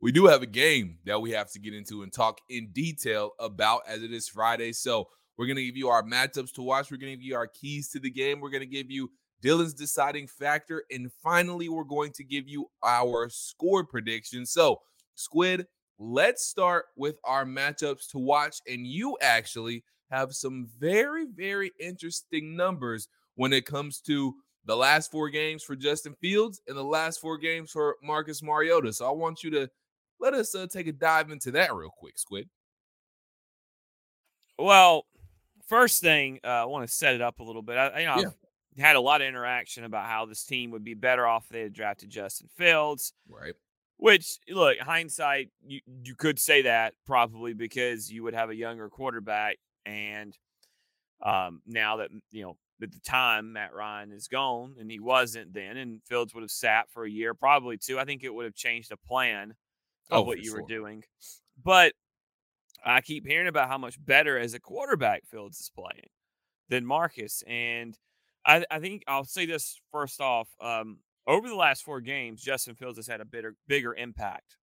we do have a game that we have to get into and talk in detail about as it is Friday. So we're going to give you our matchups to watch. We're going to give you our keys to the game. We're going to give you Dylan's deciding factor. And finally, we're going to give you our score prediction. So, Squid, let's start with our matchups to watch. And you actually have some very, very interesting numbers when it comes to the last four games for Justin Fields and the last four games for Marcus Mariota. So I want you to let us uh, take a dive into that real quick, Squid. Well, first thing, uh, I want to set it up a little bit. I, you know, yeah. had a lot of interaction about how this team would be better off if they had drafted Justin Fields. Right. Which, look, hindsight, you, you could say that probably because you would have a younger quarterback. And um, now that, you know, at the time Matt Ryan is gone and he wasn't then, and Fields would have sat for a year, probably two, I think it would have changed the plan of oh, what you sure. were doing. But I keep hearing about how much better as a quarterback Fields is playing than Marcus. And I, I think I'll say this first off. Um, over the last four games, Justin Fields has had a bigger, bigger impact.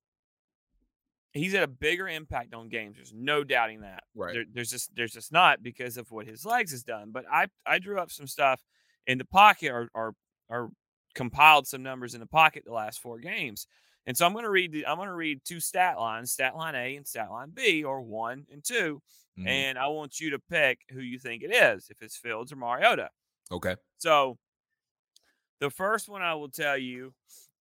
He's had a bigger impact on games. There's no doubting that. Right. There, there's just there's just not because of what his legs has done. But I I drew up some stuff in the pocket or or, or compiled some numbers in the pocket the last four games. And so I'm going to read the, I'm going to read two stat lines, stat line A and stat line B, or one and 2 mm-hmm. and I want you to pick who you think it is, if it's Fields or Mariota. Okay. So the first one I will tell you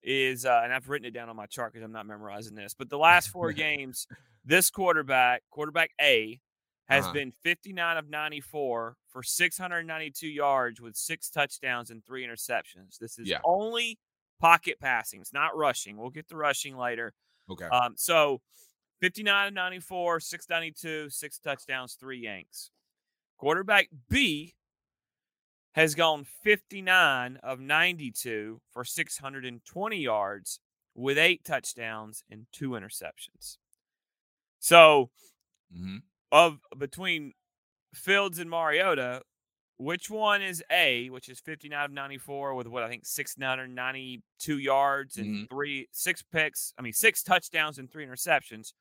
is, uh, and I've written it down on my chart because I'm not memorizing this, but the last four games, this quarterback, quarterback A, has uh-huh. been 59 of 94 for 692 yards with six touchdowns and three interceptions. This is yeah. only pocket passing. It's not rushing. We'll get the rushing later. Okay. Um, so 59 and 94, 692, six touchdowns, three Yanks. Quarterback B has gone 59 of 92 for 620 yards with eight touchdowns and two interceptions. So, mm-hmm. of between Fields and Mariota, which one is A, which is 59 of 94 with what I think 692 yards and mm-hmm. three, six picks, I mean, six touchdowns and three interceptions?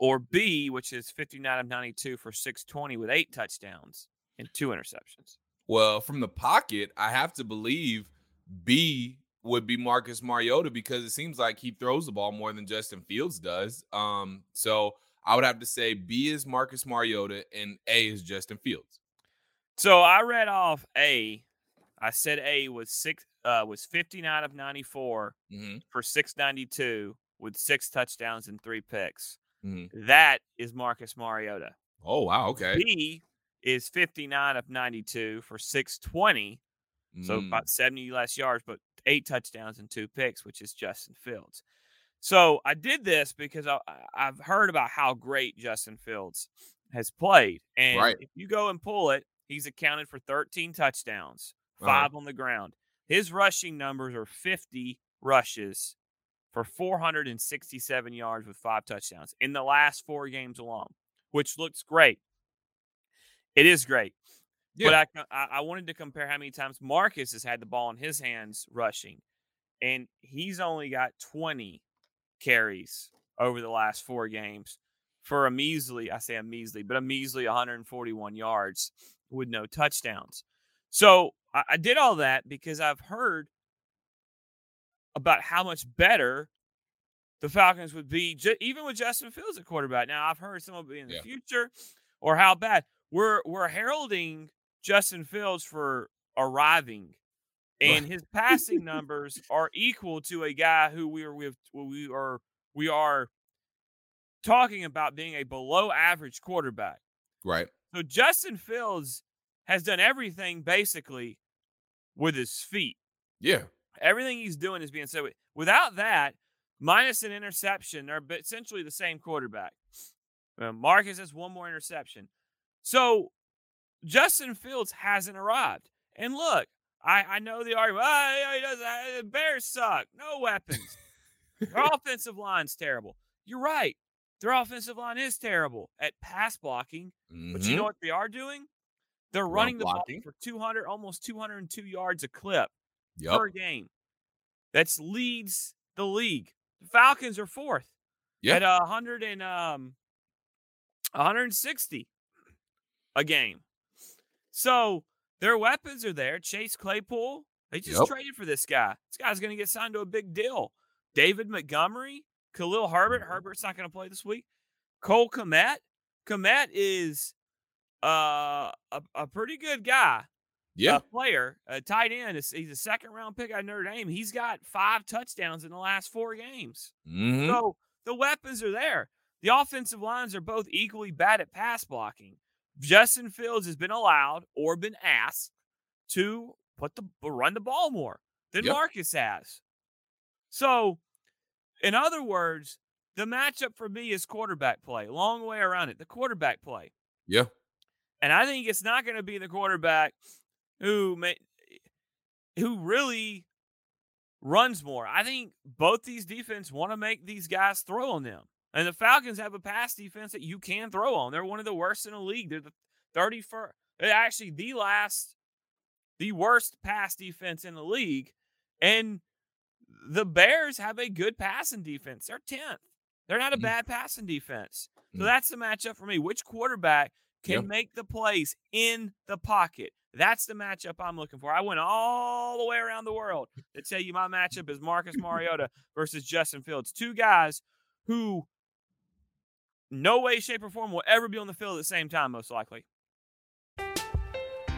Or B, which is 59 of 92 for 620 with eight touchdowns and two interceptions? Well, from the pocket, I have to believe B would be Marcus Mariota because it seems like he throws the ball more than Justin Fields does. Um, so I would have to say B is Marcus Mariota and A is Justin Fields. So I read off A. I said A was six uh, was 59 of 94 mm-hmm. for 692 with six touchdowns and three picks. Mm-hmm. That is Marcus Mariota. Oh wow, okay. B is 59 of 92 for 620. Mm. So about 70 less yards, but eight touchdowns and two picks, which is Justin Fields. So I did this because I, have heard about how great Justin Fields has played. And right. if you go and pull it, He's accounted for 13 touchdowns, uh-huh. 5 uh-huh. on the ground. His rushing numbers are 50 rushes for 467 yards with five touchdowns in the last four games alone, which looks great. It is great. Yeah. But I, I wanted to compare how many times Marcus has had the ball in his hands rushing. and he's only got 20 carries over the last four games for a measly, I say a measly, but a measly 141 yards with no touchdowns. So I, I did all that because I've heard about how much better the Falcons would be, ju- even with Justin Fields at quarterback. Now I've heard some will be in the Yeah. future, or how bad we're we're heralding Justin Fields for arriving, and his passing numbers are equal to a guy who we are with we are we are talking about being a below average quarterback. Right. So Justin Fields has done everything basically with his feet. Yeah. Everything he's doing is being said. with- Without that, minus an interception, they're essentially the same quarterback. Uh, Marcus has one more interception. So Justin Fields hasn't arrived. And look, I, I know the argument. Oh, he doesn't. uh, Bears suck. No weapons. Their offensive line's terrible. You're right. Their offensive line is terrible at pass blocking. But you know what they are doing? They're Run running the ball for 200, almost 202 yards a clip Yep. per game. That's leads the league. The Falcons are fourth Yeah. at a 100 and um 160 a game. So their weapons are there. Chase Claypool, they just Yep. traded for this guy. This guy's going to get signed to a big deal. David Montgomery, Khalil Herbert. Mm-hmm. Herbert's not going to play this week. Cole Kmet. Kmet is uh, a, a pretty good guy Yeah. a player, a tight end. He's a second round pick at Notre Dame. He's got five touchdowns in the last four games. Mhm. So the weapons are there. The offensive lines are both equally bad at pass blocking. Justin Fields has been allowed or been asked to put the run the ball more than Yep. Marcus has. So, in other words, the matchup for me is quarterback play. Long way around it. The quarterback play. Yeah. And I think it's not going to be the quarterback who may, who really runs more. I think both these defense want to make these guys throw on them. And the Falcons have a pass defense that you can throw on. They're one of the worst in the league. They're the 31st. They're actually the last, the worst pass defense in the league. And the Bears have a good passing defense. They're 10th. They're not a Mm. bad passing defense. So Mm. that's the matchup for me. Which quarterback can Yep. make the plays in the pocket? That's the matchup I'm looking for. I went all the way around the world to tell you my matchup is Marcus Mariota versus Justin Fields. Two guys who no way, shape, or form will ever be on the field at the same time, most likely.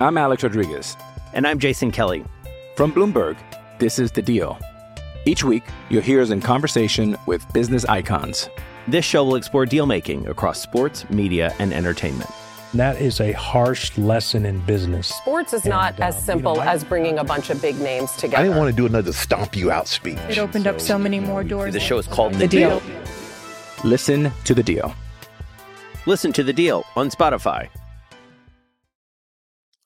I'm Alex Rodriguez. And I'm Jason Kelly. From Bloomberg, this is The Deal. Each week, you'll hear us in conversation with business icons. This show will explore deal making across sports, media, and entertainment. That is a harsh lesson in business. Sports is And, not uh, as you know, simple as bringing a bunch of big names together. I didn't want to do another stomp you out speech. It opened up so many more doors. The show is called The deal. Listen to The Deal. Listen to the deal on Spotify.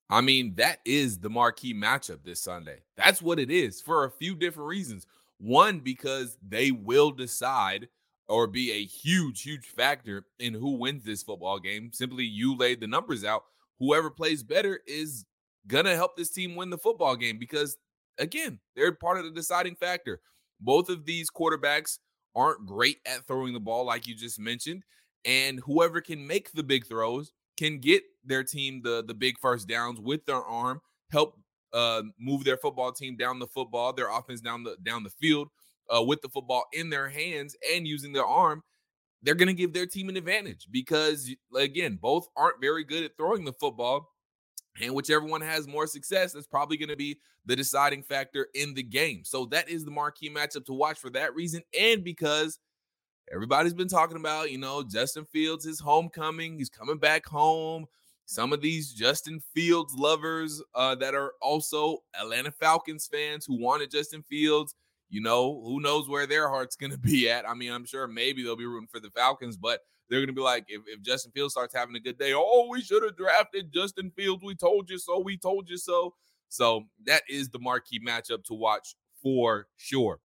I mean, that is the marquee matchup this Sunday. That's what it is for a few different reasons. One, because they will decide or be a huge, huge factor in who wins this football game. Simply, you laid the numbers out. Whoever plays better is going to help this team win the football game because, again, they're part of the deciding factor. Both of these quarterbacks aren't great at throwing the ball, like you just mentioned. And whoever can make the big throws can get their team the the big first downs with their arm, help uh, move their football team down the football, their offense down the down the field uh, with the football in their hands and using their arm. They're going to give their team an advantage because again, both aren't very good at throwing the football. And whichever one has more success, that's probably going to be the deciding factor in the game. So that is the marquee matchup to watch for that reason, and because everybody's been talking about, you know, Justin Fields, his homecoming, he's coming back home. Some of these Justin Fields lovers uh, that are also Atlanta Falcons fans who wanted Justin Fields, you know, who knows where their heart's going to be at. I mean, I'm sure maybe they'll be rooting for the Falcons, but they're going to be like, if, if Justin Fields starts having a good day, oh, we should have drafted Justin Fields. We told you so. We told you so. So that is the marquee matchup to watch for sure.